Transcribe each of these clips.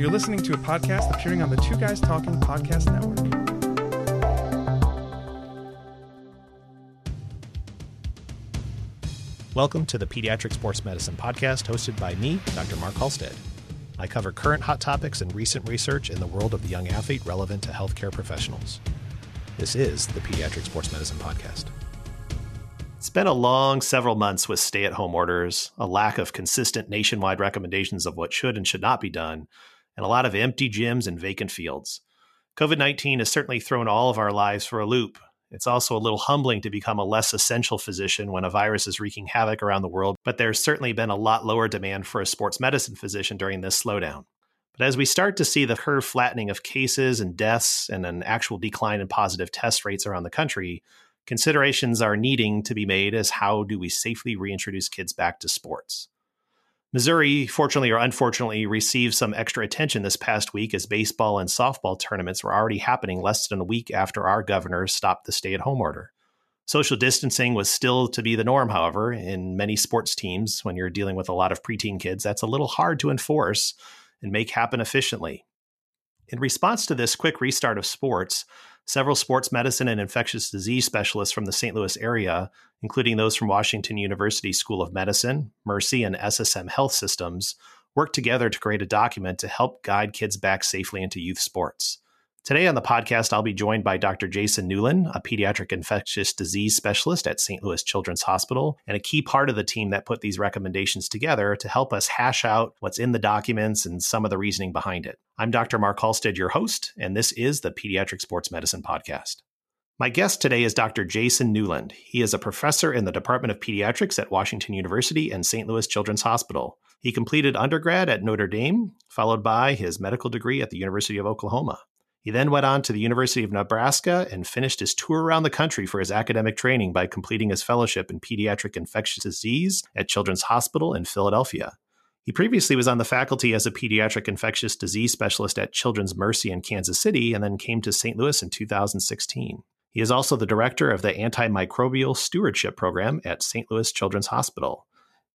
You're listening to a podcast appearing on the Two Guys Talking Podcast Network. Welcome to the Pediatric Sports Medicine Podcast, hosted by me, Dr. Mark Halstead. I cover current hot topics and recent research in the world of the young athlete relevant to healthcare professionals. This is the Pediatric Sports Medicine Podcast. It's been a long several months with stay at home orders, a lack of consistent nationwide recommendations of what should and should not be done, and a lot of empty gyms and vacant fields. COVID 19 has certainly thrown all of our lives for a loop. It's also a little humbling to become a less essential physician when a virus is wreaking havoc around the world, but there's certainly been a lot lower demand for a sports medicine physician during this slowdown. But as we start to see the curve flattening of cases and deaths and an actual decline in positive test rates around the country, considerations are needing to be made as how do we safely reintroduce kids back to sports. Missouri, fortunately or unfortunately, received some extra attention this past week as baseball and softball tournaments were already happening less than a week after our governor stopped the stay at home order. Social distancing was still to be the norm, however, in many sports teams. When you're dealing with a lot of preteen kids, that's a little hard to enforce and make happen efficiently. In response to this quick restart of sports, several sports medicine and infectious disease specialists from the St. Louis area, including those from Washington University School of Medicine, Mercy, and SSM Health Systems, worked together to create a document to help guide kids back safely into youth sports. Today on the podcast, I'll be joined by Dr. Jason Newland, a pediatric infectious disease specialist at St. Louis Children's Hospital, and a key part of the team that put these recommendations together to help us hash out what's in the documents and some of the reasoning behind it. I'm Dr. Mark Halstead, your host, and this is the Pediatric Sports Medicine Podcast. My guest today is Dr. Jason Newland. He is a professor in the Department of Pediatrics at Washington University and St. Louis Children's Hospital. He completed undergrad at Notre Dame, followed by his medical degree at the University of Oklahoma. He then went on to the University of Nebraska and finished his tour around the country for his academic training by completing his fellowship in pediatric infectious disease at Children's Hospital in Philadelphia. He previously was on the faculty as a pediatric infectious disease specialist at Children's Mercy in Kansas City and then came to St. Louis in 2016. He is also the director of the Antimicrobial Stewardship Program at St. Louis Children's Hospital.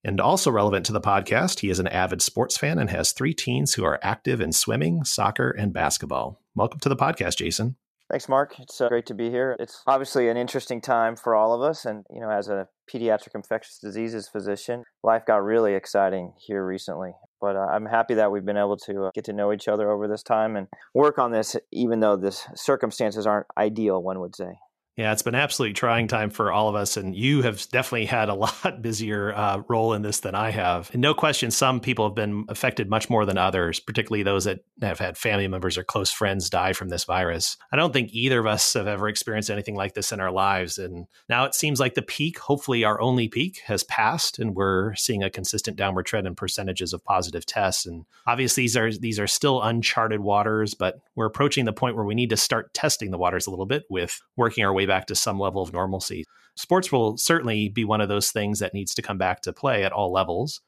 And also relevant to the podcast, he is an avid sports fan and has three teens who are active in swimming, soccer, and basketball. Welcome to the podcast, Jason. Thanks, Mark. It's uh, great to be here. It's obviously an interesting time for all of us. And, you know, as a pediatric infectious diseases physician, life got really exciting here recently. But uh, I'm happy that we've been able to uh, get to know each other over this time and work on this, even though the circumstances aren't ideal, one would say. Yeah, it's been absolutely trying time for all of us, and you have definitely had a lot busier uh, role in this than I have. And no question, some people have been affected much more than others, particularly those that have had family members or close friends die from this virus. I don't think either of us have ever experienced anything like this in our lives, and now it seems like the peak, hopefully our only peak, has passed, and we're seeing a consistent downward trend in percentages of positive tests. And obviously, these are these are still uncharted waters, but we're approaching the point where we need to start testing the waters a little bit with working our way back to some level of normalcy. Sports will certainly be one of those things that needs to come back to play at all levels.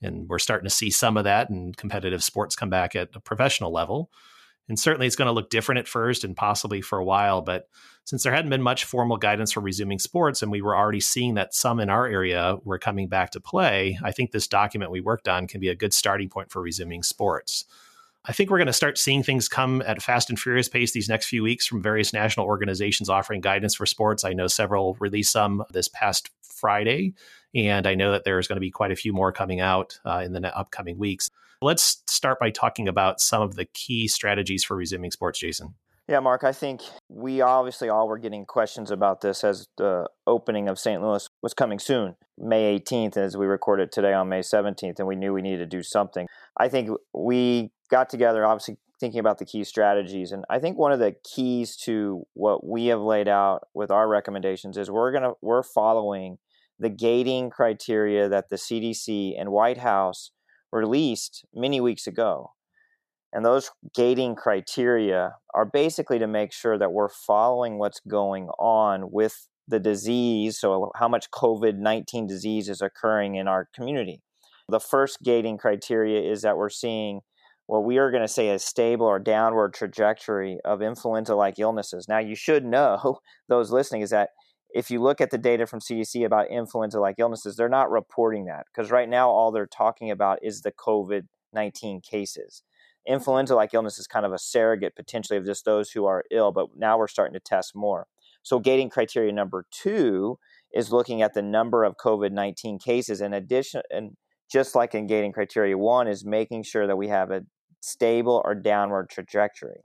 And we're starting to see some of that and competitive sports come back at a professional level. And certainly it's going to look different at first and possibly for a while. But since there hadn't been much formal guidance for resuming sports and we were already seeing that some in our area were coming back to play, I think this document we worked on can be a good starting point for resuming sports. I think we're going to start seeing things come at a fast and furious pace these next few weeks from various national organizations offering guidance for sports. I know several released some this past Friday, and I know that there's going to be quite a few more coming out uh, in the upcoming weeks. Let's start by talking about some of the key strategies for resuming sports, Jason. Yeah, Mark, I think we obviously all were getting questions about this as the opening of St. Louis was coming soon, May 18th, as we recorded today on May 17th, and we knew we needed to do something. I think we got together, obviously thinking about the key strategies. And I think one of the keys to what we have laid out with our recommendations is we're gonna we're following the gating criteria that the CDC and White House released many weeks ago. And those gating criteria are basically to make sure that we're following what's going on with the disease. So, how much COVID 19 disease is occurring in our community. The first gating criteria is that we're seeing what we are going to say a stable or downward trajectory of influenza like illnesses. Now, you should know, those listening, is that if you look at the data from CDC about influenza like illnesses, they're not reporting that because right now all they're talking about is the COVID 19 cases. influenza like illness is kind of a surrogate potentially of just those who are ill, but now we're starting to test more. So, gating criteria number two is looking at the number of COVID 19 cases. In addition, just like in gating criteria one, is making sure that we have a stable or downward trajectory.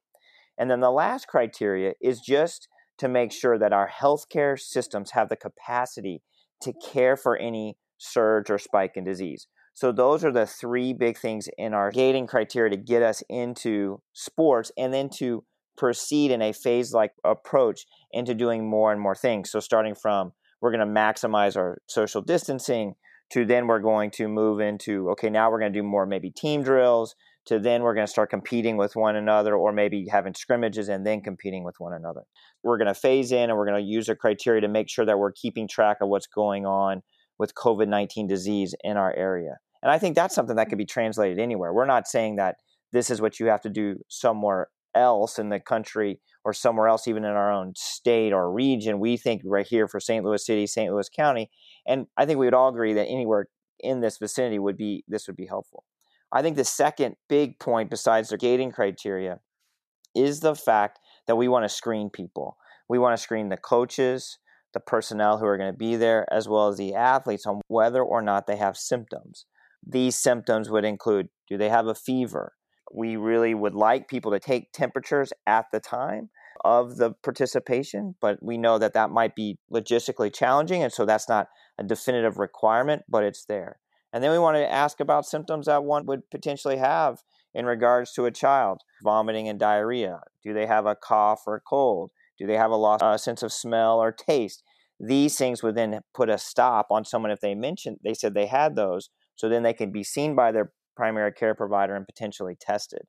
And then the last criteria is just to make sure that our healthcare systems have the capacity to care for any surge or spike in disease. So those are the three big things in our gating criteria to get us into sports and then to proceed in a phase like approach into doing more and more things. So starting from we're going to maximize our social distancing to then we're going to move into okay, now we're going to do more maybe team drills to then we're going to start competing with one another or maybe having scrimmages and then competing with one another. We're going to phase in and we're going to use a criteria to make sure that we're keeping track of what's going on with COVID 19 disease in our area. And I think that's something that could be translated anywhere. We're not saying that this is what you have to do somewhere else in the country or somewhere else, even in our own state or region. We think right here for St. Louis City, St. Louis County. And I think we would all agree that anywhere in this vicinity would be this would be helpful. I think the second big point, besides the gating criteria, is the fact that we want to screen people. We want to screen the coaches, the personnel who are going to be there, as well as the athletes on whether or not they have symptoms. These symptoms would include do they have a fever? We really would like people to take temperatures at the time of the participation, but we know that that might be logistically challenging, and so that's not a definitive requirement, but it's there. And then we want to ask about symptoms that one would potentially have in regards to a child vomiting and diarrhea. Do they have a cough or a cold? Do they have a loss uh, sense of smell or taste? These things would then put a stop on someone if they mentioned they said they had those, so then they can be seen by their primary care provider and potentially tested.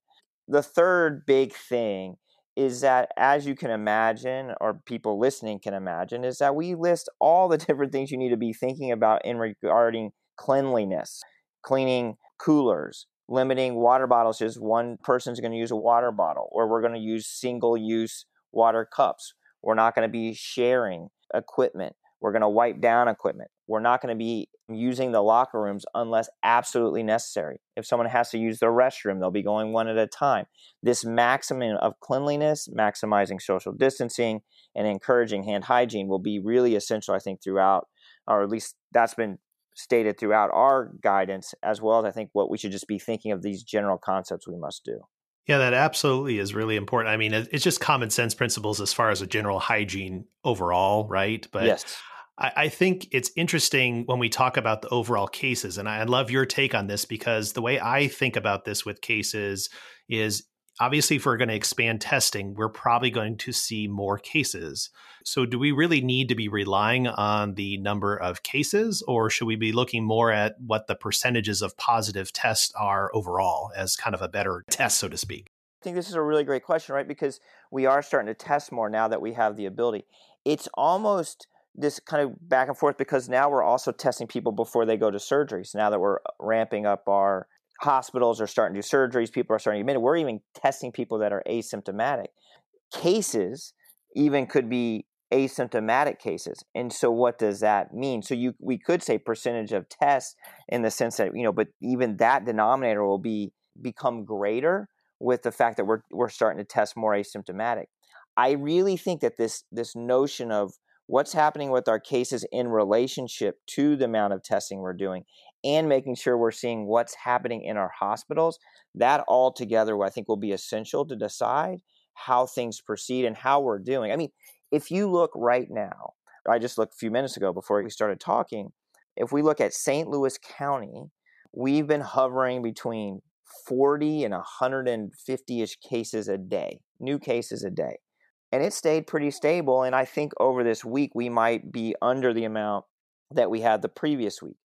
The third big thing is that as you can imagine or people listening can imagine is that we list all the different things you need to be thinking about in regarding cleanliness, cleaning coolers, limiting water bottles. Just one person's going to use a water bottle, or we're going to use single use water cups. We're not going to be sharing equipment. We're going to wipe down equipment. We're not going to be using the locker rooms unless absolutely necessary. If someone has to use the restroom, they'll be going one at a time. This maximum of cleanliness, maximizing social distancing, and encouraging hand hygiene will be really essential, I think, throughout, or at least that's been stated throughout our guidance, as well as I think what we should just be thinking of these general concepts we must do. Yeah, that absolutely is really important. I mean, it's just common sense principles as far as a general hygiene overall, right? But yes. I, I think it's interesting when we talk about the overall cases, and I love your take on this because the way I think about this with cases is obviously if we're going to expand testing we're probably going to see more cases. So do we really need to be relying on the number of cases or should we be looking more at what the percentages of positive tests are overall as kind of a better test so to speak? I think this is a really great question right? Because we are starting to test more now that we have the ability. It's almost this kind of back and forth because now we're also testing people before they go to surgery. So now that we're uh, ramping up our hospitals are starting to do surgeries, people are starting to admit. We're even testing people that are asymptomatic. Cases even could be asymptomatic cases. And so what does that mean? So you we could say percentage of tests in the sense that, you know, but even that denominator will be become greater with the fact that we're we're starting to test more asymptomatic. I really think that this this notion of what's happening with our cases in relationship to the amount of testing we're doing and making sure we're seeing what's happening in our hospitals, that all together I think will be essential to decide how things proceed and how we're doing. I mean, if you look right now, I just looked a few minutes ago before we started talking, if we look at St. Louis County, we've been hovering between 40 and 150 ish cases a day, new cases a day. And it stayed pretty stable. And I think over this week, we might be under the amount that we had the previous week.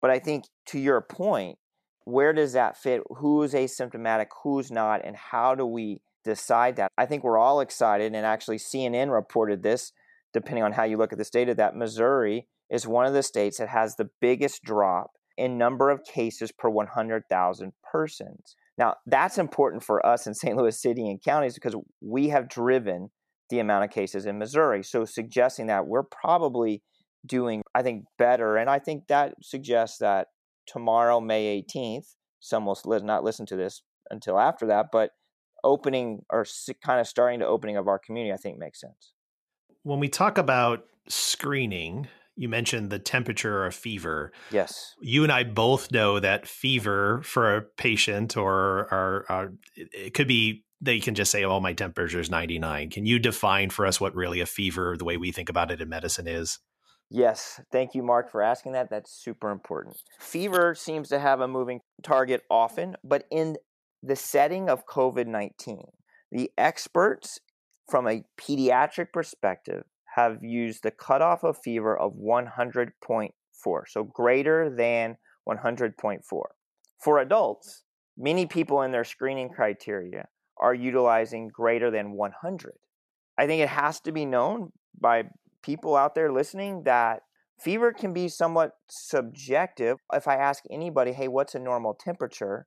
But I think to your point, where does that fit? Who's asymptomatic, who's not, and how do we decide that? I think we're all excited, and actually, CNN reported this, depending on how you look at this data, that Missouri is one of the states that has the biggest drop in number of cases per 100,000 persons. Now, that's important for us in St. Louis City and counties because we have driven the amount of cases in Missouri. So, suggesting that we're probably doing, I think, better. And I think that suggests that tomorrow, May 18th, some will not listen to this until after that. But opening or kind of starting to opening of our community, I think makes sense. When we talk about screening, you mentioned the temperature of fever. Yes. You and I both know that fever for a patient or, or, or it could be they can just say, oh, my temperature is 99. Can you define for us what really a fever, the way we think about it in medicine, is? Yes. Thank you, Mark, for asking that. That's super important. Fever seems to have a moving target often, but in the setting of COVID 19, the experts from a pediatric perspective have used the cutoff of fever of 100.4, so greater than 100.4. For adults, many people in their screening criteria are utilizing greater than 100. I think it has to be known by people out there listening that fever can be somewhat subjective. If I ask anybody, hey, what's a normal temperature?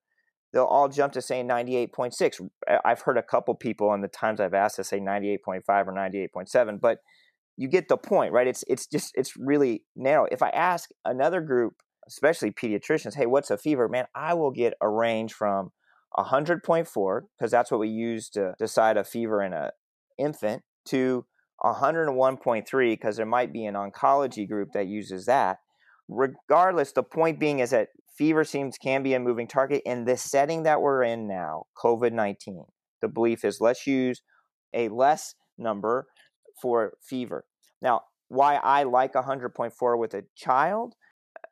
They'll all jump to saying 98.6. I've heard a couple people in the times I've asked to say 98.5 or 98.7, but you get the point, right? It's it's just it's really narrow. If I ask another group, especially pediatricians, hey, what's a fever? Man, I will get a range from 100.4 because that's what we use to decide a fever in a infant to 101.3 because there might be an oncology group that uses that. Regardless, the point being is that fever seems can be a moving target in this setting that we're in now, COVID 19. The belief is let's use a less number for fever. Now, why I like 100.4 with a child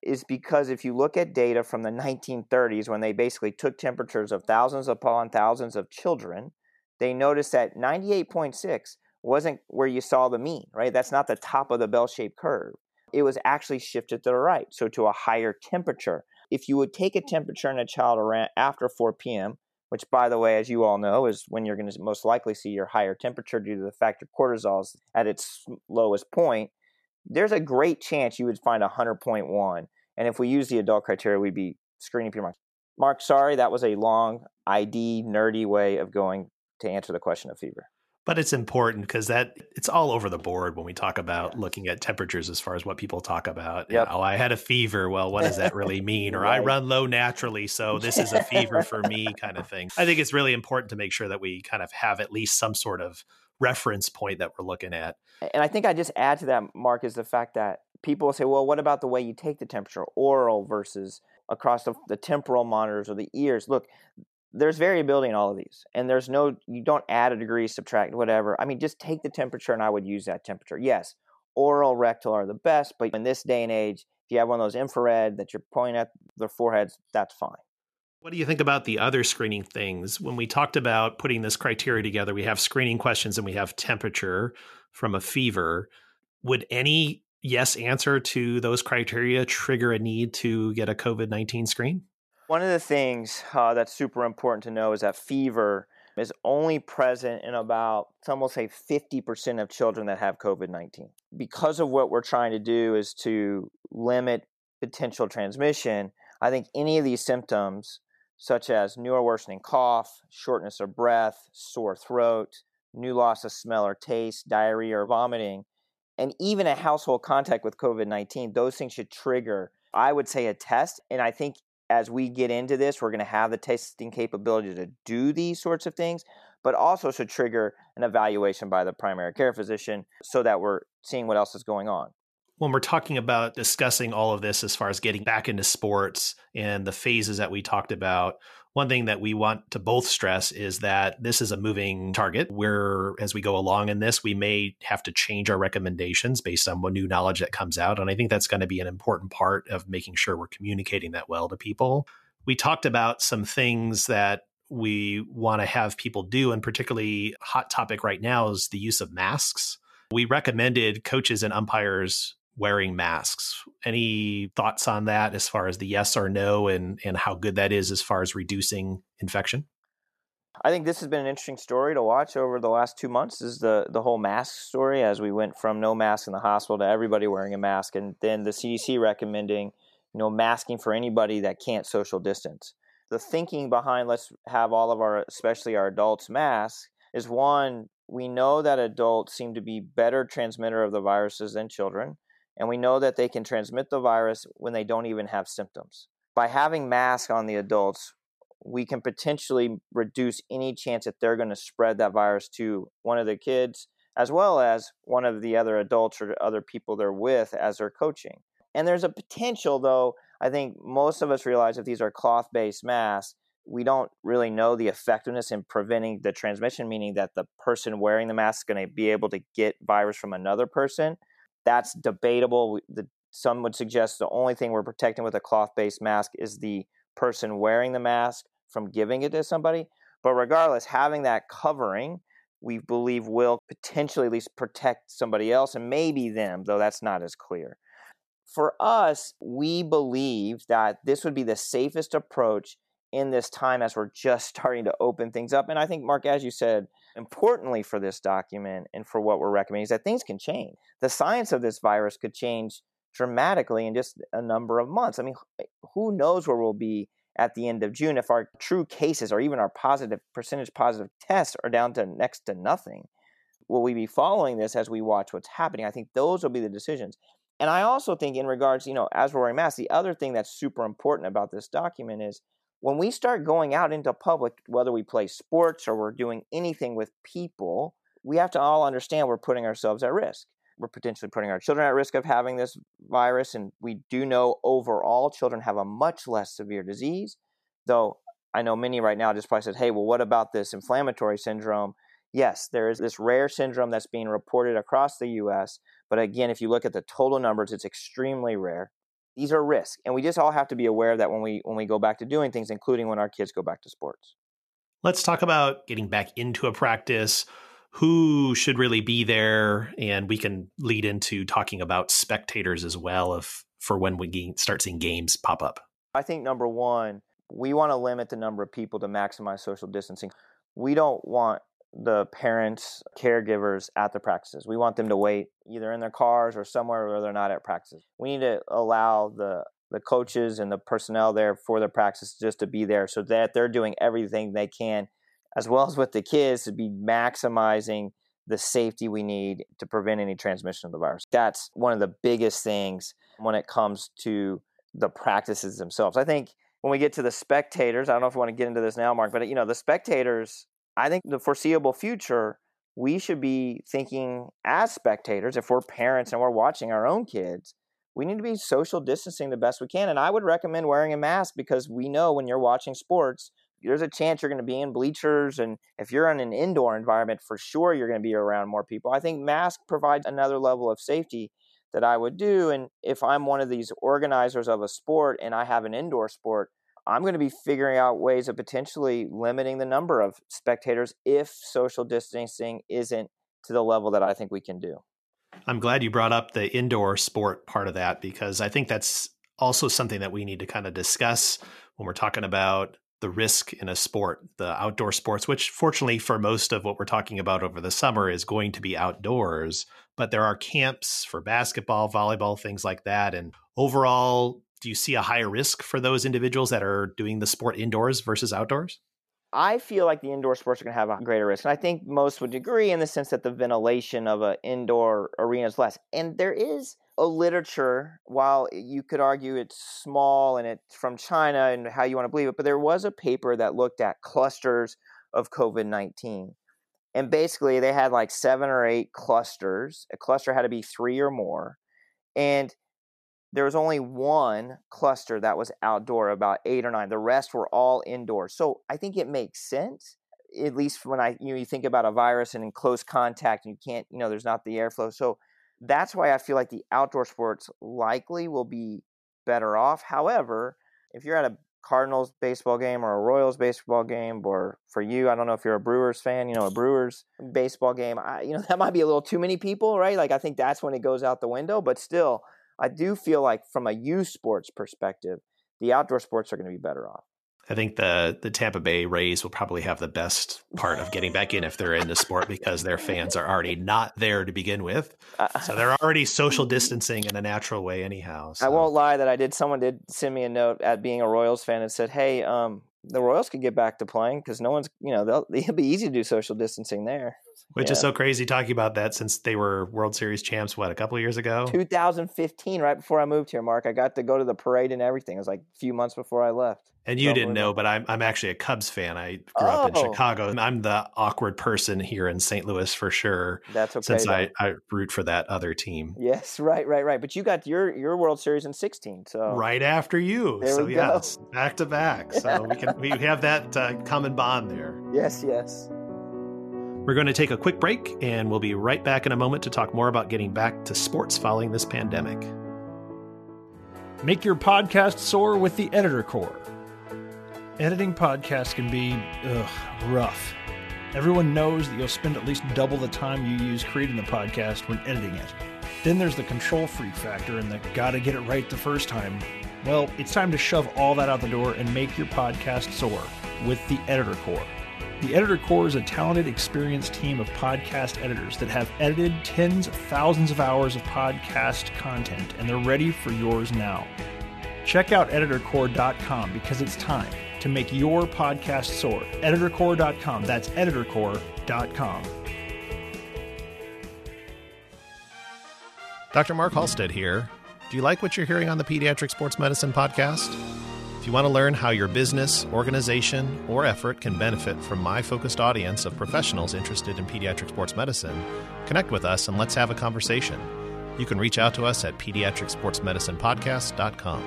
is because if you look at data from the 1930s when they basically took temperatures of thousands upon thousands of children, they noticed that 98.6 wasn't where you saw the mean, right? That's not the top of the bell shaped curve. It was actually shifted to the right, so to a higher temperature. If you would take a temperature in a child around after 4 p.m., which, by the way, as you all know, is when you're going to most likely see your higher temperature due to the fact your cortisol is at its lowest point, there's a great chance you would find a 100.1. And if we use the adult criteria, we'd be screening people. Mark, sorry, that was a long, ID, nerdy way of going to answer the question of fever but it's important because that it's all over the board when we talk about looking at temperatures as far as what people talk about. Yep. oh, I had a fever. Well, what does that really mean? Or right. I run low naturally, so this is a fever for me, kind of thing. I think it's really important to make sure that we kind of have at least some sort of reference point that we're looking at. And I think I just add to that, Mark, is the fact that people say, well, what about the way you take the temperature, oral versus across the, the temporal monitors or the ears? Look, there's variability in all of these and there's no you don't add a degree subtract whatever i mean just take the temperature and i would use that temperature yes oral rectal are the best but in this day and age if you have one of those infrared that you're pointing at their foreheads that's fine what do you think about the other screening things? When we talked about putting this criteria together we have screening questions and we have temperature from a fever. Would any yes answer to those criteria trigger a need to get a covid-19 screen? One of the things uh, that's super important to know is that fever is only present in about, some will say 50% of children that have COVID 19. Because of what we're trying to do is to limit potential transmission, I think any of these symptoms, such as new or worsening cough, shortness of breath, sore throat, new loss of smell or taste, diarrhea or vomiting, and even a household contact with COVID 19, those things should trigger, I would say, a test. And I think as we get into this, we're going to have the testing capability to do these sorts of things, but also should trigger an evaluation by the primary care physician so that we're seeing what else is going on when we're talking about discussing all of this as far as getting back into sports and the phases that we talked about, one thing that we want to both stress is that this is a moving target where as we go along in this, we may have to change our recommendations based on new knowledge that comes out. And I think that's going to be an important part of making sure we're communicating that well to people. We talked about some things that we want to have people do, and particularly hot topic right now is the use of masks. We recommended coaches and umpires wearing masks. Any thoughts on that as far as the yes or no and, and how good that is as far as reducing infection? I think this has been an interesting story to watch over the last two months. Is the the whole mask story as we went from no mask in the hospital to everybody wearing a mask, and then the CDC recommending, you know, masking for anybody that can't social distance. The thinking behind let's have all of our, especially our adults, masks is one. We know that adults seem to be better transmitter of the viruses than children. And we know that they can transmit the virus when they don't even have symptoms. By having masks on the adults, we can potentially reduce any chance that they're going to spread that virus to one of the kids as well as one of the other adults or other people they're with as they're coaching. And there's a potential, though, I think most of us realize if these are cloth based masks, we don't really know the effectiveness in preventing the transmission, meaning that the person wearing the mask is going to be able to get virus from another person. That's debatable. The, some would suggest the only thing we're protecting with a cloth based mask is the person wearing the mask from giving it to somebody. But regardless, having that covering, we believe will potentially at least protect somebody else and maybe them, though that's not as clear. For us, we believe that this would be the safest approach in this time as we're just starting to open things up. And I think, Mark, as you said, importantly for this document and for what we're recommending is that things can change. The science of this virus could change dramatically in just a number of months. I mean, who knows where we'll be at the end of June if our true cases or even our positive percentage positive tests are down to next to nothing. Will we be following this as we watch what's happening? I think those will be the decisions. And I also think, in regards, you know, as we're wearing masks, the other thing that's super important about this document is when we start going out into public, whether we play sports or we're doing anything with people, we have to all understand we're putting ourselves at risk. We're potentially putting our children at risk of having this virus. And we do know overall children have a much less severe disease. Though I know many right now just probably said, hey, well, what about this inflammatory syndrome? Yes, there is this rare syndrome that's being reported across the US. But again, if you look at the total numbers, it's extremely rare these are risks and we just all have to be aware of that when we when we go back to doing things including when our kids go back to sports. Let's talk about getting back into a practice. Who should really be there? And we can lead into talking about spectators as well if for when we start seeing games pop up. I think number one we want to limit the number of people to maximize social distancing. We don't want the parents, caregivers at the practices. We want them to wait either in their cars or somewhere where they're not at practices. We need to allow the the coaches and the personnel there for the practice just to be there so that they're doing everything they can as well as with the kids to be maximizing the safety we need to prevent any transmission of the virus. That's one of the biggest things when it comes to the practices themselves. I think when we get to the spectators, I don't know if we want to get into this now, Mark, but you know, the spectators I think the foreseeable future, we should be thinking as spectators, if we're parents and we're watching our own kids, we need to be social distancing the best we can. And I would recommend wearing a mask because we know when you're watching sports, there's a chance you're going to be in bleachers. And if you're in an indoor environment, for sure you're going to be around more people. I think mask provides another level of safety that I would do. And if I'm one of these organizers of a sport and I have an indoor sport, I'm going to be figuring out ways of potentially limiting the number of spectators if social distancing isn't to the level that I think we can do. I'm glad you brought up the indoor sport part of that because I think that's also something that we need to kind of discuss when we're talking about the risk in a sport, the outdoor sports, which fortunately for most of what we're talking about over the summer is going to be outdoors. But there are camps for basketball, volleyball, things like that. And overall, do you see a higher risk for those individuals that are doing the sport indoors versus outdoors? I feel like the indoor sports are going to have a greater risk. And I think most would agree in the sense that the ventilation of an indoor arena is less. And there is a literature, while you could argue it's small and it's from China and how you want to believe it, but there was a paper that looked at clusters of COVID 19. And basically, they had like seven or eight clusters. A cluster had to be three or more. And there was only one cluster that was outdoor, about eight or nine. The rest were all indoor. So I think it makes sense, at least when I you, know, you think about a virus and in close contact, and you can't, you know, there's not the airflow. So that's why I feel like the outdoor sports likely will be better off. However, if you're at a Cardinals baseball game or a Royals baseball game, or for you, I don't know if you're a Brewers fan, you know, a Brewers baseball game, I, you know, that might be a little too many people, right? Like I think that's when it goes out the window. But still, I do feel like from a youth sports perspective, the outdoor sports are going to be better off. I think the the Tampa Bay Rays will probably have the best part of getting back in if they're in the sport because their fans are already not there to begin with. Uh, so they're already social distancing in a natural way anyhow. So. I won't lie that I did someone did send me a note at being a Royals fan and said, "Hey, um, the Royals could get back to playing because no one's, you know, they'll, it'll be easy to do social distancing there." Which yeah. is so crazy talking about that since they were World Series champs, what, a couple years ago? 2015, right before I moved here, Mark. I got to go to the parade and everything. It was like a few months before I left. And you didn't know, but I'm I'm actually a Cubs fan. I grew oh. up in oh. Chicago. I'm the awkward person here in St. Louis for sure. That's okay. Since I, I root for that other team. Yes, right, right, right. But you got your your World Series in 16, so right after you. There so yes, go. back to back. So we can we have that uh, common bond there. Yes, yes. We're going to take a quick break, and we'll be right back in a moment to talk more about getting back to sports following this pandemic. Make your podcast soar with the Editor Core. Editing podcasts can be ugh, rough. Everyone knows that you'll spend at least double the time you use creating the podcast when editing it. Then there's the control freak factor and the gotta get it right the first time. Well, it's time to shove all that out the door and make your podcast soar with the Editor Core. The Editor Core is a talented, experienced team of podcast editors that have edited tens of thousands of hours of podcast content, and they're ready for yours now. Check out editorcore.com because it's time to make your podcast soar. Editorcore.com. That's editorcore.com. Dr. Mark Halstead here. Do you like what you're hearing on the Pediatric Sports Medicine Podcast? If you want to learn how your business, organization, or effort can benefit from my focused audience of professionals interested in pediatric sports medicine, connect with us and let's have a conversation. You can reach out to us at pediatricsportsmedicinepodcast.com.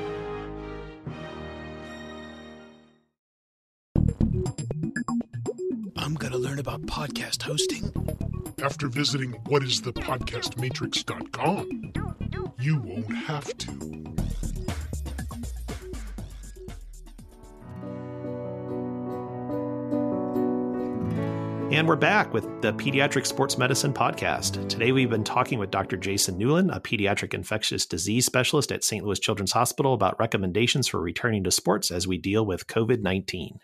I'm going to learn about podcast hosting. After visiting whatisthepodcastmatrix.com, you won't have to. And we're back with the Pediatric Sports Medicine Podcast. Today we've been talking with Dr. Jason Newland, a pediatric infectious disease specialist at St. Louis Children's Hospital, about recommendations for returning to sports as we deal with COVID 19.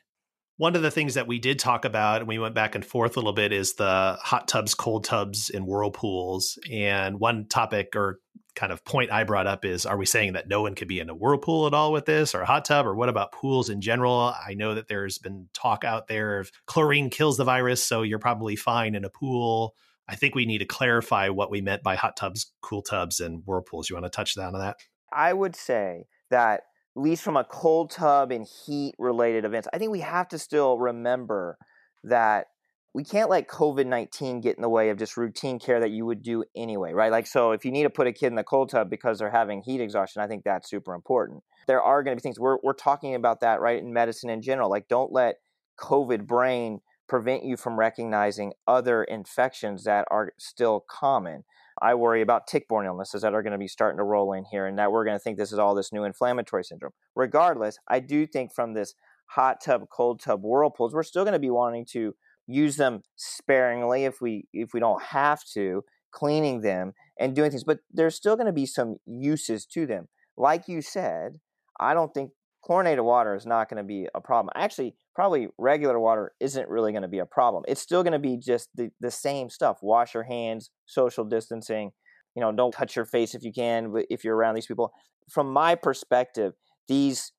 One of the things that we did talk about, and we went back and forth a little bit, is the hot tubs, cold tubs, and whirlpools. And one topic or kind of point I brought up is are we saying that no one could be in a whirlpool at all with this or a hot tub or what about pools in general? I know that there's been talk out there of chlorine kills the virus, so you're probably fine in a pool. I think we need to clarify what we meant by hot tubs, cool tubs, and whirlpools. You want to touch down on that? I would say that at least from a cold tub and heat related events, I think we have to still remember that we can't let COVID 19 get in the way of just routine care that you would do anyway, right? Like, so if you need to put a kid in the cold tub because they're having heat exhaustion, I think that's super important. There are going to be things we're, we're talking about that, right, in medicine in general. Like, don't let COVID brain prevent you from recognizing other infections that are still common. I worry about tick-borne illnesses that are going to be starting to roll in here and that we're going to think this is all this new inflammatory syndrome. Regardless, I do think from this hot tub, cold tub whirlpools, we're still going to be wanting to use them sparingly if we if we don't have to, cleaning them and doing things. But there's still going to be some uses to them. Like you said, I don't think chlorinated water is not going to be a problem. Actually, probably regular water isn't really going to be a problem. It's still going to be just the, the same stuff. Wash your hands, social distancing, you know, don't touch your face if you can if you're around these people. From my perspective, these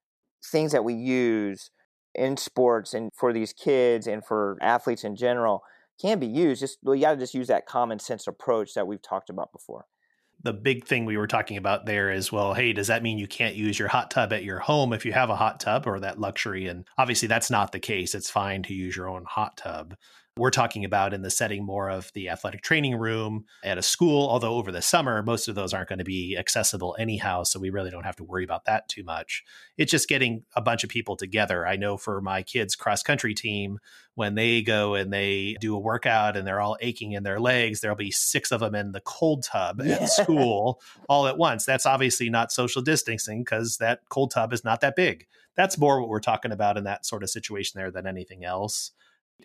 things that we use in sports and for these kids and for athletes in general can be used. Just well, you got to just use that common sense approach that we've talked about before. The big thing we were talking about there is well, hey, does that mean you can't use your hot tub at your home if you have a hot tub or that luxury? And obviously, that's not the case. It's fine to use your own hot tub. We're talking about in the setting more of the athletic training room at a school, although over the summer, most of those aren't going to be accessible anyhow. So we really don't have to worry about that too much. It's just getting a bunch of people together. I know for my kids' cross country team, when they go and they do a workout and they're all aching in their legs, there'll be six of them in the cold tub yeah. at school all at once. That's obviously not social distancing because that cold tub is not that big. That's more what we're talking about in that sort of situation there than anything else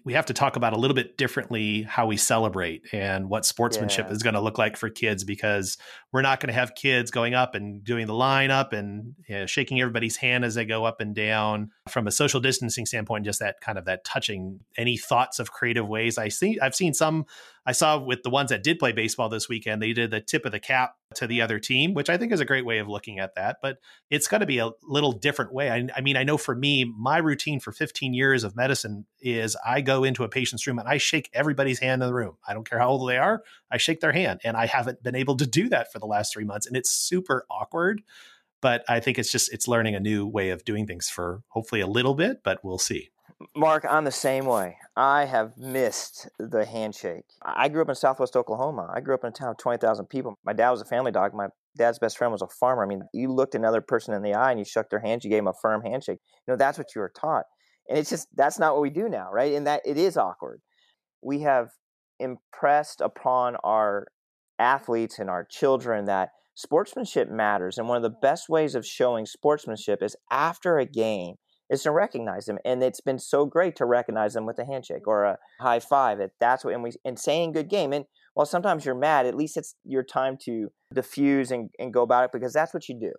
we have to talk about a little bit differently how we celebrate and what sportsmanship yeah. is going to look like for kids because we're not going to have kids going up and doing the line up and you know, shaking everybody's hand as they go up and down from a social distancing standpoint just that kind of that touching any thoughts of creative ways i see i've seen some I saw with the ones that did play baseball this weekend, they did the tip of the cap to the other team, which I think is a great way of looking at that. But it's got to be a little different way. I, I, mean, I know for me, my routine for 15 years of medicine is I go into a patient's room and I shake everybody's hand in the room. I don't care how old they are, I shake their hand. And I haven't been able to do that for the last three months. And it's super awkward. But I think it's just, it's learning a new way of doing things for hopefully a little bit, but we'll see. Mark, I'm the same way. I have missed the handshake. I grew up in Southwest Oklahoma. I grew up in a town of 20,000 people. My dad was a family dog. My dad's best friend was a farmer. I mean, you looked another person in the eye and you shook their hand, you gave them a firm handshake. You know, that's what you were taught. And it's just, that's not what we do now, right? And that it is awkward. We have impressed upon our athletes and our children that sportsmanship matters. And one of the best ways of showing sportsmanship is after a game is to recognize them. And it's been so great to recognize them with a handshake or a high five. That's what, and we, and saying good game. And while sometimes you're mad, at least it's your time to diffuse and, and go about it because that's what you do.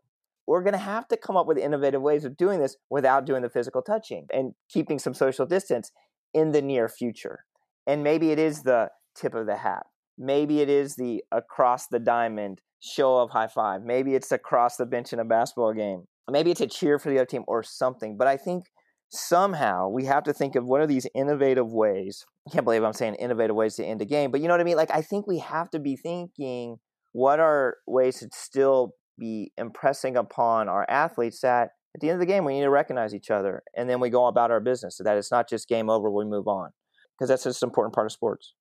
We're going to have to come up with innovative ways of doing this without doing the physical touching and keeping some social distance in the near future. And maybe it is the tip of the hat. Maybe it is the across the diamond show of high five. Maybe it's across the bench in a basketball game maybe it's a cheer for the other team or something. But I think somehow we have to think of what are these innovative ways. I can't believe I'm saying innovative ways to end a game, but you know what I mean? Like I think we have to be thinking what are ways to still be impressing upon our athletes that at the end of the game we need to recognize each other and then we go about our business so that it's not just game over we move on because that's just an important part of sports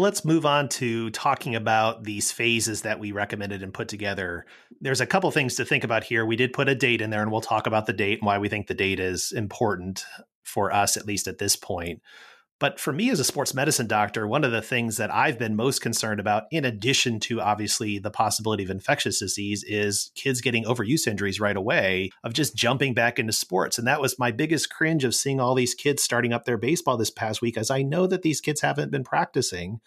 Let's move on to talking about these phases that we recommended and put together. There's a couple things to think about here. We did put a date in there, and we'll talk about the date and why we think the date is important for us, at least at this point. But for me as a sports medicine doctor, one of the things that I've been most concerned about, in addition to obviously the possibility of infectious disease, is kids getting overuse injuries right away of just jumping back into sports. And that was my biggest cringe of seeing all these kids starting up their baseball this past week, as I know that these kids haven't been practicing.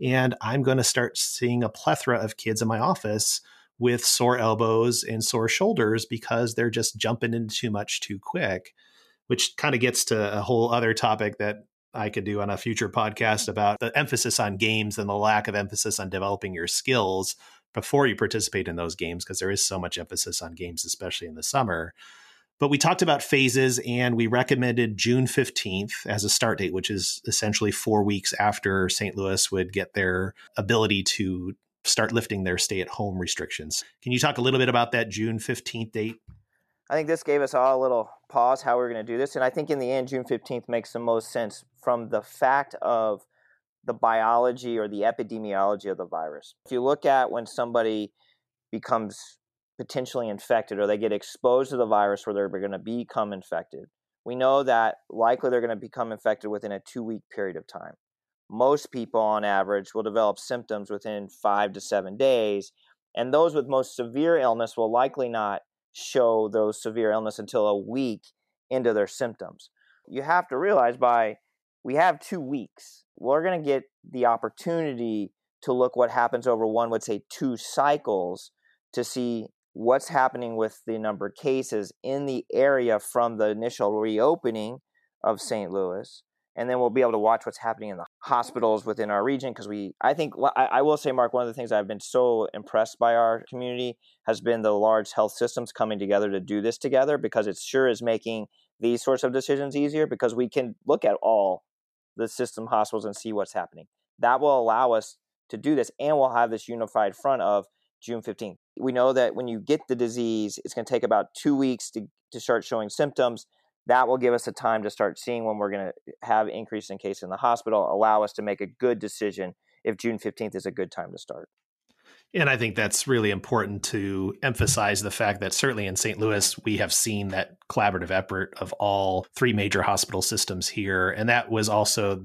And I'm going to start seeing a plethora of kids in my office with sore elbows and sore shoulders because they're just jumping in too much too quick which kind of gets to a whole other topic that I could do on a future podcast mm-hmm. about the emphasis on games and the lack of emphasis on developing your skills before you participate in those games because there is so much emphasis on games, especially in the summer. But we talked about phases and we recommended June 15th as a start date, which is essentially four weeks after St. Louis would get their ability to start lifting their stay at home restrictions. Can you talk a little bit about that June 15th date? I think this gave us all a little pause how we're going to do this. And I think in the end, June 15th makes the most sense from the fact of the biology or the epidemiology of the virus. If you look at when somebody becomes potentially infected or they get exposed to the virus where they're going to become infected, we know that likely they're going to become infected within a two week period of time. Most people, on average, will develop symptoms within five to seven days, and those with most severe illness will likely not show those severe illness until a week into their symptoms. You have to realize by we have two weeks, we're going to get the opportunity to look what happens over one would say two cycles to see what's happening with the number of cases in the area from the initial reopening of St. Louis and then we'll be able to watch what's happening in the hospitals within our region because we i think I, will say mark one of the things i've been so impressed by our community has been the large health systems coming together to do this together because it sure is making these sorts of decisions easier because we can look at all the system hospitals and see what's happening. That will allow us to do this and we'll have this unified front of june 15th we know that when you get the disease it's going to take about two weeks to, to start showing symptoms that will give us a time to start seeing when we're going to eh, have increase in case in the hospital allow us to make a good decision if june 15th is a good time to start and I think that's really important to emphasize the fact that certainly in St. Louis, we have seen that collaborative effort of all three major hospital systems here. And that was also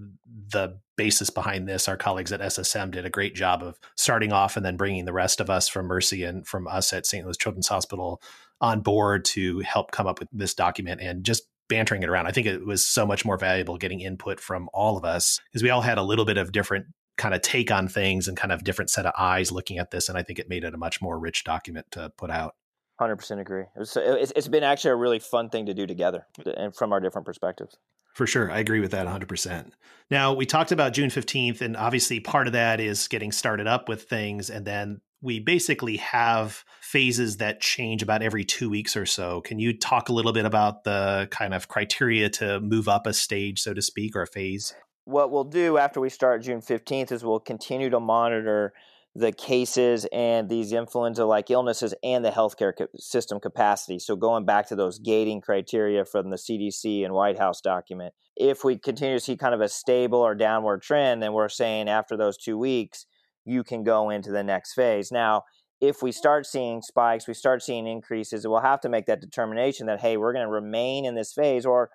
the basis behind this. Our colleagues at SSM did a great job of starting off and then bringing the rest of us from Mercy and from us at St. Louis Children's Hospital on board to help come up with this document and just bantering it around. I think it was so much more valuable getting input from all of us because we all had a little bit of different kind of take on things and kind of different set of eyes looking at this. And I think it made it a much more rich document to put out. 100% agree. It was, it's, it's been actually a really fun thing to do together and from our different perspectives. For sure. I agree with that 100%. Now, we talked about June 15th, and obviously part of that is getting started up with things. And then we basically have phases that change about every two weeks or so. Can you talk a little bit about the kind of criteria to move up a stage, so to speak, or a phase? What we'll do after we start June 15th is we'll continue to monitor the cases and these influenza like illnesses and the healthcare system capacity. So, going back to those gating criteria from the CDC and White House document, if we continue to see kind of a stable or downward trend, then we're saying after those two weeks, you can go into the next phase. Now, if we start seeing spikes, we start seeing increases, we'll have to make that determination that, hey, we're going to remain in this phase or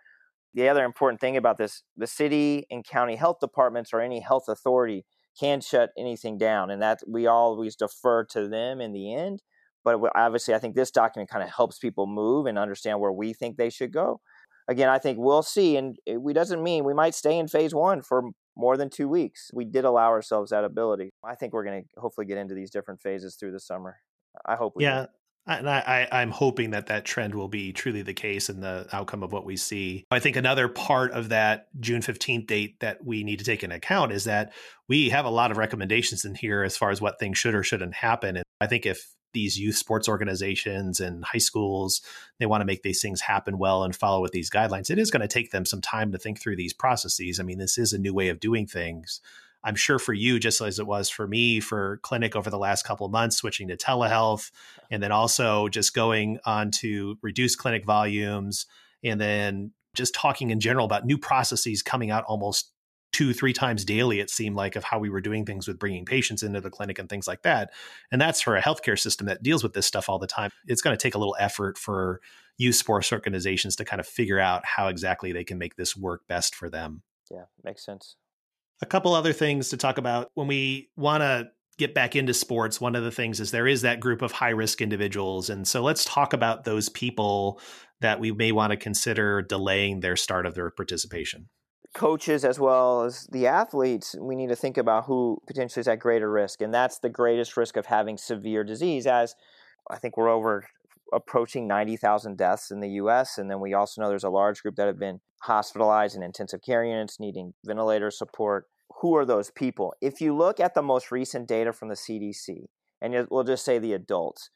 the other important thing about this the city and county health departments or any health authority can shut anything down and that we always defer to them in the end but obviously i think this document kind of helps people move and understand where we think they should go again i think we'll see and it doesn't mean we might stay in phase one for more than two weeks we did allow ourselves that ability i think we're going to hopefully get into these different phases through the summer i hope we yeah and I, I, am hoping that that trend will be truly the case in the outcome of what we see. I think another part of that June 15th date that we need to take into account is that we have a lot of recommendations in here as far as what things should or shouldn't happen. And I think if these youth sports organizations and high schools they want to make these things happen well and follow with these guidelines it is going to take them some time to think through these processes. I mean this is a new way of doing things. I'm sure for you, just as it was for me for clinic over the last couple of months, switching to telehealth, and then also just going on to reduce clinic volumes, and then just talking in general about new processes coming out almost two, three times daily, it seemed like, of how we were doing things with bringing patients into the clinic and things like that. And that's for a healthcare system that deals with this stuff all the time. It's going to take a little effort for youth sports organizations to kind of figure out how exactly they can make this work best for them. Yeah, makes sense. A couple other things to talk about when we want to get back into sports. One of the things is there is that group of high risk individuals. And so let's talk about those people that we may want to consider delaying their start of their participation. Coaches as well as the athletes, we need to think about who potentially is at greater risk. And that's the greatest risk of having severe disease, as I think we're over approaching 90,000 deaths in the US. And then we also know there's a large group that have been hospitalized in intensive care units, needing ventilator support. Who are those people? If you look at the most recent data from the CDC, and we'll just say the adults,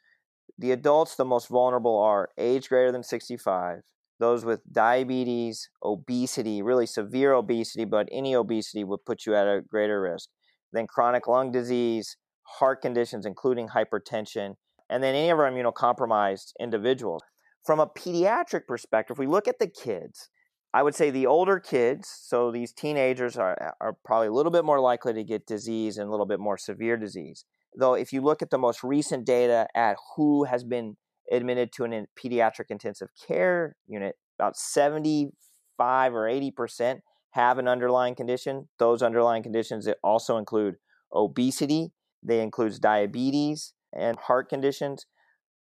the adults, the most vulnerable are age greater than 65, those with diabetes, obesity, really severe obesity, but any obesity would put you at a greater risk. Then chronic lung disease, heart conditions, including hypertension, and then any of our immunocompromised individuals. From a pediatric perspective, if we look at the kids, I would say the older kids, so these teenagers are, uh, are probably a little bit more likely to get disease and a little bit more severe disease. Though, if you look at the most recent data at who has been admitted to a pediatric intensive care unit, about 75 or 80% have an underlying condition. Those underlying conditions also include obesity, they include diabetes and heart conditions.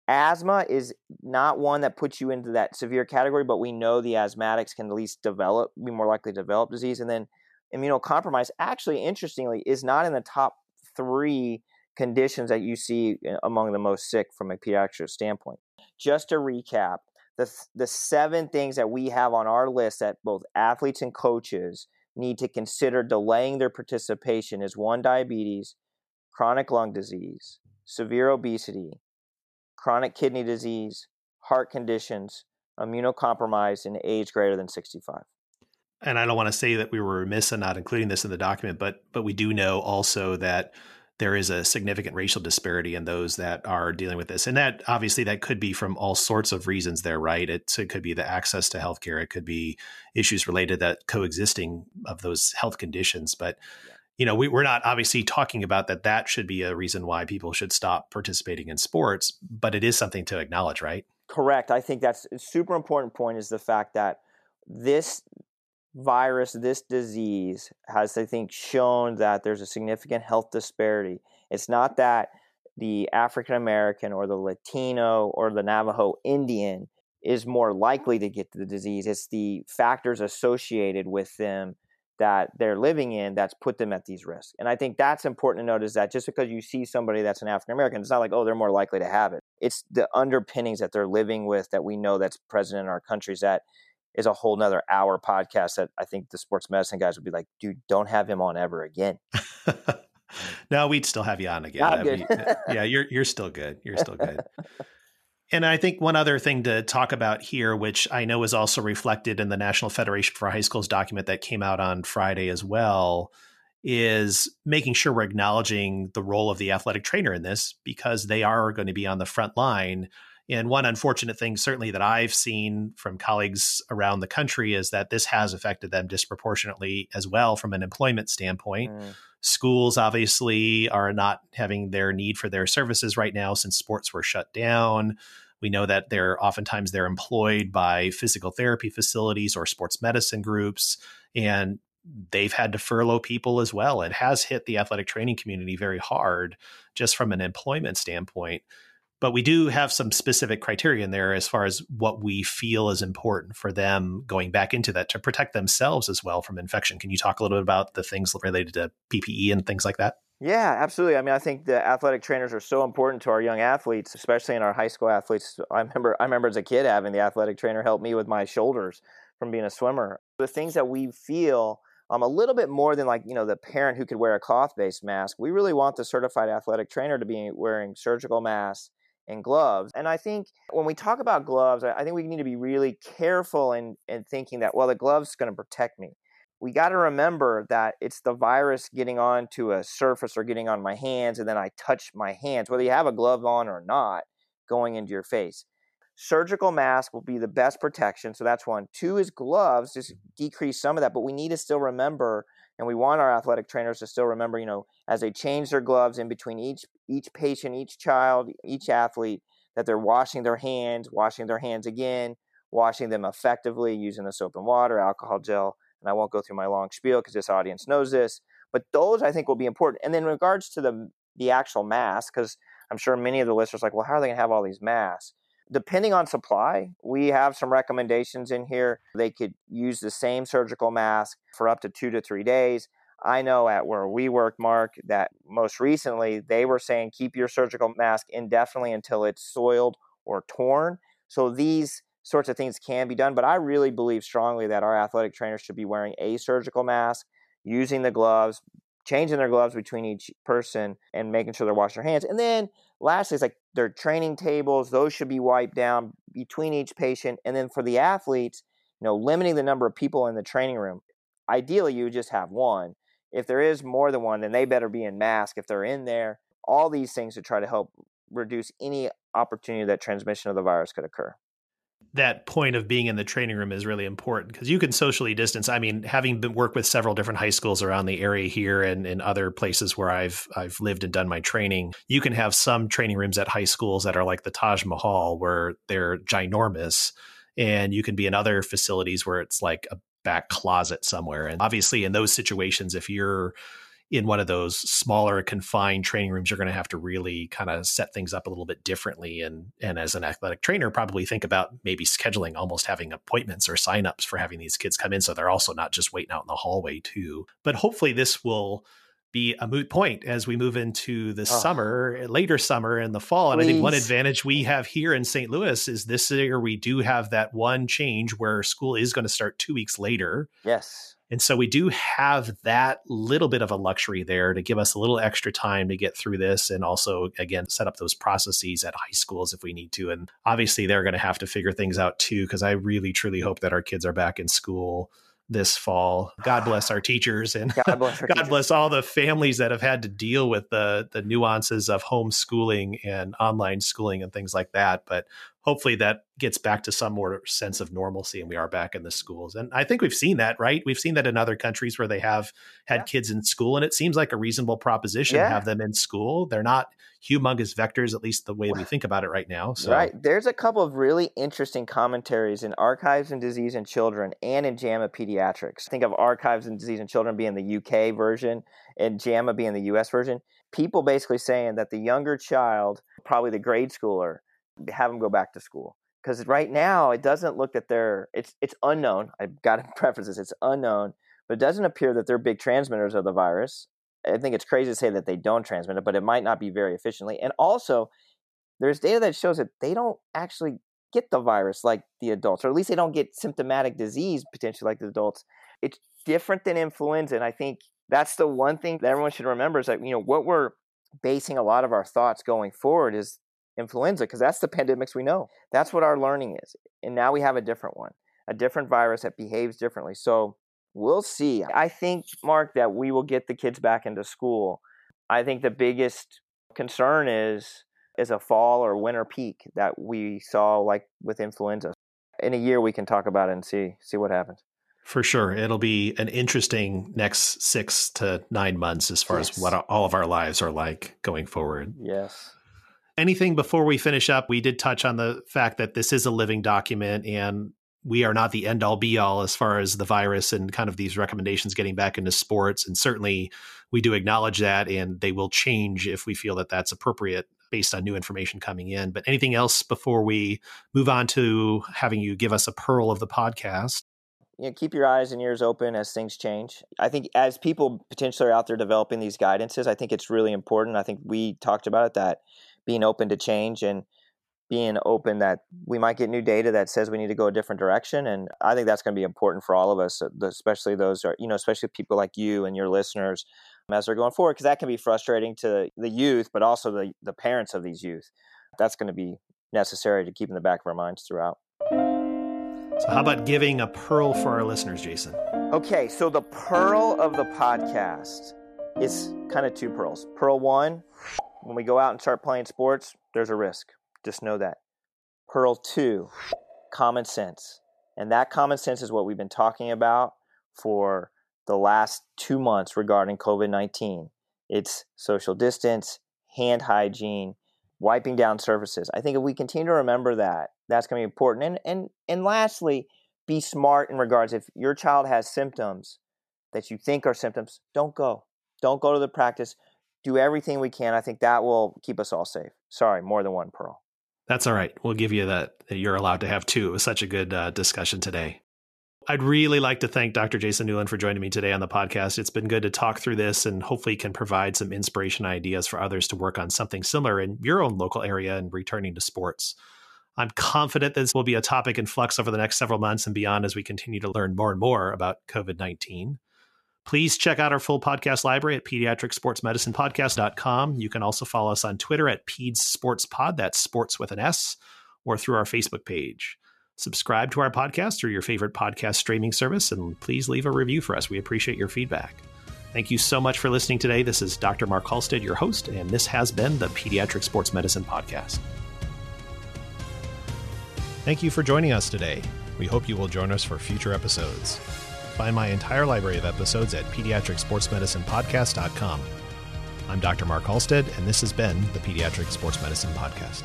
Asthma is not one that puts you into that severe category, but we know the asthmatics can at least develop, be more likely to develop disease. And then immunocompromised, actually, interestingly, is not in the top three conditions that you see eh, among the most sick from a pediatric standpoint. Just to recap, the, the seven things that we have on our list that both athletes and coaches need to consider delaying their participation is one, diabetes, chronic lung disease, severe obesity, chronic kidney disease, heart conditions, immunocompromised, and age greater than 65. And I don't want to say that we were remiss in not including this in the document, but but we do know also that there is a significant racial disparity in those that are dealing with this. And that obviously that could be from all sorts of reasons there, right? It, it could be the access to healthcare. It could be issues related to that coexisting of those health conditions. But yeah you know, we, we're not obviously talking about that. That should be a reason why people should stop participating in sports, but it is something to acknowledge, right? Correct. I think that's a super important point is the fact that this virus, this disease has, I think, shown that there's a significant health disparity. It's not that the African American or the Latino or the Navajo Indian is more likely to get the disease. It's the factors associated with them that they're living in that's put them at these risks. And I think that's important to note is that just because you see somebody that's an African American, it's not like, oh, they're more likely to have it. It's the underpinnings that they're living with that we know that's present in our countries that is a whole nother hour podcast that I think the sports medicine guys would be like, dude, don't have him on ever again. no, we'd still have you on again. Good. yeah, you're you're still good. You're still good. And I think one other thing to talk about here, which I know is also reflected in the National Federation for High Schools document that came out on Friday as well, is making sure we're acknowledging the role of the athletic trainer in this because they are going to be on the front line. And one unfortunate thing, certainly, that I've seen from colleagues around the country is that this has affected them disproportionately as well from an employment standpoint. Mm. Schools obviously are not having their need for their services right now since sports were shut down. We know that they're oftentimes they're employed by physical therapy facilities or sports medicine groups, and they've had to furlough people as well. It has hit the athletic training community very hard, just from an employment standpoint but we do have some specific criteria in there as far as what we feel is important for them going back into that to protect themselves as well from infection. Can you talk a little bit about the things related to PPE and things like that? Yeah, absolutely. I mean, I think the athletic trainers are so important to our young athletes, especially in our high school athletes. I remember I remember as a kid having the athletic trainer help me with my shoulders from being a swimmer. The things that we feel um, a little bit more than like you know the parent who could wear a cloth-based mask. We really want the certified athletic trainer to be wearing surgical masks and gloves. And I think when we talk about gloves, I think we need to be really careful in, in thinking that, well, the glove's going to protect me. We got to remember that it's the virus getting onto a surface or getting on my hands, and then I touch my hands, whether you have a glove on or not, going into your face. Surgical mask will be the best protection. So that's one. Two is gloves, just decrease some of that. But we need to still remember and we want our athletic trainers to still remember, you know, as they change their gloves in between each each patient, each child, each athlete, that they're washing their hands, washing their hands again, washing them effectively using the soap and water, alcohol gel. And I won't go through my long spiel because this audience knows this, but those I think will be important. And then in regards to the the actual mask, because I'm sure many of the listeners are like, well, how are they going to have all these masks? Depending on supply, we have some recommendations in here. They could use the same surgical mask for up to two to three days. I know at where we work, Mark, that most recently they were saying keep your surgical mask indefinitely until it's soiled or torn. So these sorts of things can be done, but I really believe strongly that our athletic trainers should be wearing a surgical mask, using the gloves, changing their gloves between each person, and making sure they're washing their hands. And then lastly, it's like their training tables; those should be wiped down between each patient. And then for the athletes, you know, limiting the number of people in the training room. Ideally, you just have one. If there is more than one, then they better be in mask if they're in there. All these things to try to help reduce any opportunity that transmission of the virus could occur that point of being in the training room is really important because you can socially distance. I mean, having been worked with several different high schools around the area here and in other places where I've I've lived and done my training, you can have some training rooms at high schools that are like the Taj Mahal where they're ginormous, and you can be in other facilities where it's like a back closet somewhere. And obviously, in those situations, if you're in one of those smaller confined training rooms, you're going to have to really kind of set things up a little bit differently. And and as an athletic trainer, probably think about maybe scheduling almost having appointments or signups for having these kids come in, so they're also not just waiting out in the hallway too. But hopefully, this will be a moot point as we move into the oh. summer, later summer and the fall. And Please. I think one advantage we have here in St. Louis is this year we do have that one change where school is going to start two weeks later. Yes. And so we do have that little bit of a luxury there to give us a little extra time to get through this and also, again, set up those processes at high schools if we need to. And obviously, they're going to have to figure things out too, because I really, truly hope that our kids are back in school this fall. God bless our teachers and God bless, God teachers. bless all the families that have had to deal with the the nuances of homeschooling and online schooling and things like that. But hopefully that gets back to some more sense of normalcy and we are back in the schools. And I think we've seen that, right? We've seen that in other countries where they have had yeah. kids in school and it seems like a reasonable proposition yeah. to have them in school. They're not humongous vectors, at least the way we think about it right now. So. Right. There's a couple of really interesting commentaries in Archives and Disease in Children and in JAMA Pediatrics. Think of Archives and Disease in Children being the UK version and JAMA being the US version. People basically saying that the younger child, probably the grade schooler, have them go back to school because right now it doesn't look that they're it's it's unknown. I've got to preface this: it's unknown, but it doesn't appear that they're big transmitters of the virus. I think it's crazy to say that they don't transmit it, but it might not be very efficiently. And also, there's data that shows that they don't actually get the virus like the adults, or at least they don't get symptomatic disease potentially like the adults. It's different than influenza. And I think that's the one thing that everyone should remember is that, you know, what we're basing a lot of our thoughts going forward is influenza, because that's the pandemics we know. That's what our learning is. And now we have a different one, a different virus that behaves differently. So we'll see. I think, Mark, that we will get the kids back into school. I think the biggest concern is is a fall or winter peak that we saw like with influenza. In a year we can talk about it and see see what happens. For sure. It'll be an interesting next six to nine months as far yes. as what all of our lives are like going forward. Yes. Anything before we finish up? We did touch on the fact that this is a living document and we are not the end all be all as far as the virus and kind of these recommendations getting back into sports. And certainly we do acknowledge that and they will change if we feel that that's appropriate based on new information coming in. But anything else before we move on to having you give us a pearl of the podcast? you know, keep your eyes and ears open as things change. I think as people potentially are out there developing these guidances, I think it's really important. I think we talked about it that being open to change and being open that we might get new data that says we need to go a different direction and i think that's going to be important for all of us uh, especially those are you know especially people like you and your listeners as they're going forward because that can be frustrating to the youth but also the, the parents of these youth that's going to be necessary to keep in the back of our minds throughout so, how about giving a pearl for our listeners, Jason? Okay, so the pearl of the podcast is kind of two pearls. Pearl one, when we go out and start playing sports, there's a risk. Just know that. Pearl two, common sense. And that common sense is what we've been talking about for the last two months regarding COVID 19. It's social distance, hand hygiene, wiping down surfaces. I think if we continue to remember that, that's going to be important. And and and lastly, be smart in regards if your child has symptoms that you think are symptoms, don't go. Don't go to the practice. Do everything we can. I think that will keep us all safe. Sorry, more than one pearl. That's all right. We'll give you that. You're allowed to have two. It was such a good uh, discussion today. I'd really like to thank Dr. Jason Newland for joining me today on the podcast. It's been good to talk through this and hopefully can provide some inspiration ideas for others to work on something similar in your own local area and returning to sports. I'm confident this will be a topic in flux over the next several months and beyond as we continue to learn more and more about COVID 19. Please check out our full podcast library at pediatricsportsmedicinepodcast.com. You can also follow us on Twitter at PedsSportsPod, that's sports with an S, or through our Facebook page. Subscribe to our podcast or your favorite podcast streaming service, and please leave a review for us. We appreciate your feedback. Thank you so much for listening today. This is Dr. Mark Halstead, your host, and this has been the Pediatric Sports Medicine Podcast. Thank you for joining us today. We hope you will join us for future episodes. Find my entire library of episodes at pediatricsportsmedicinepodcast.com. I'm Dr. Mark Halstead, and this has been the Pediatric Sports Medicine Podcast.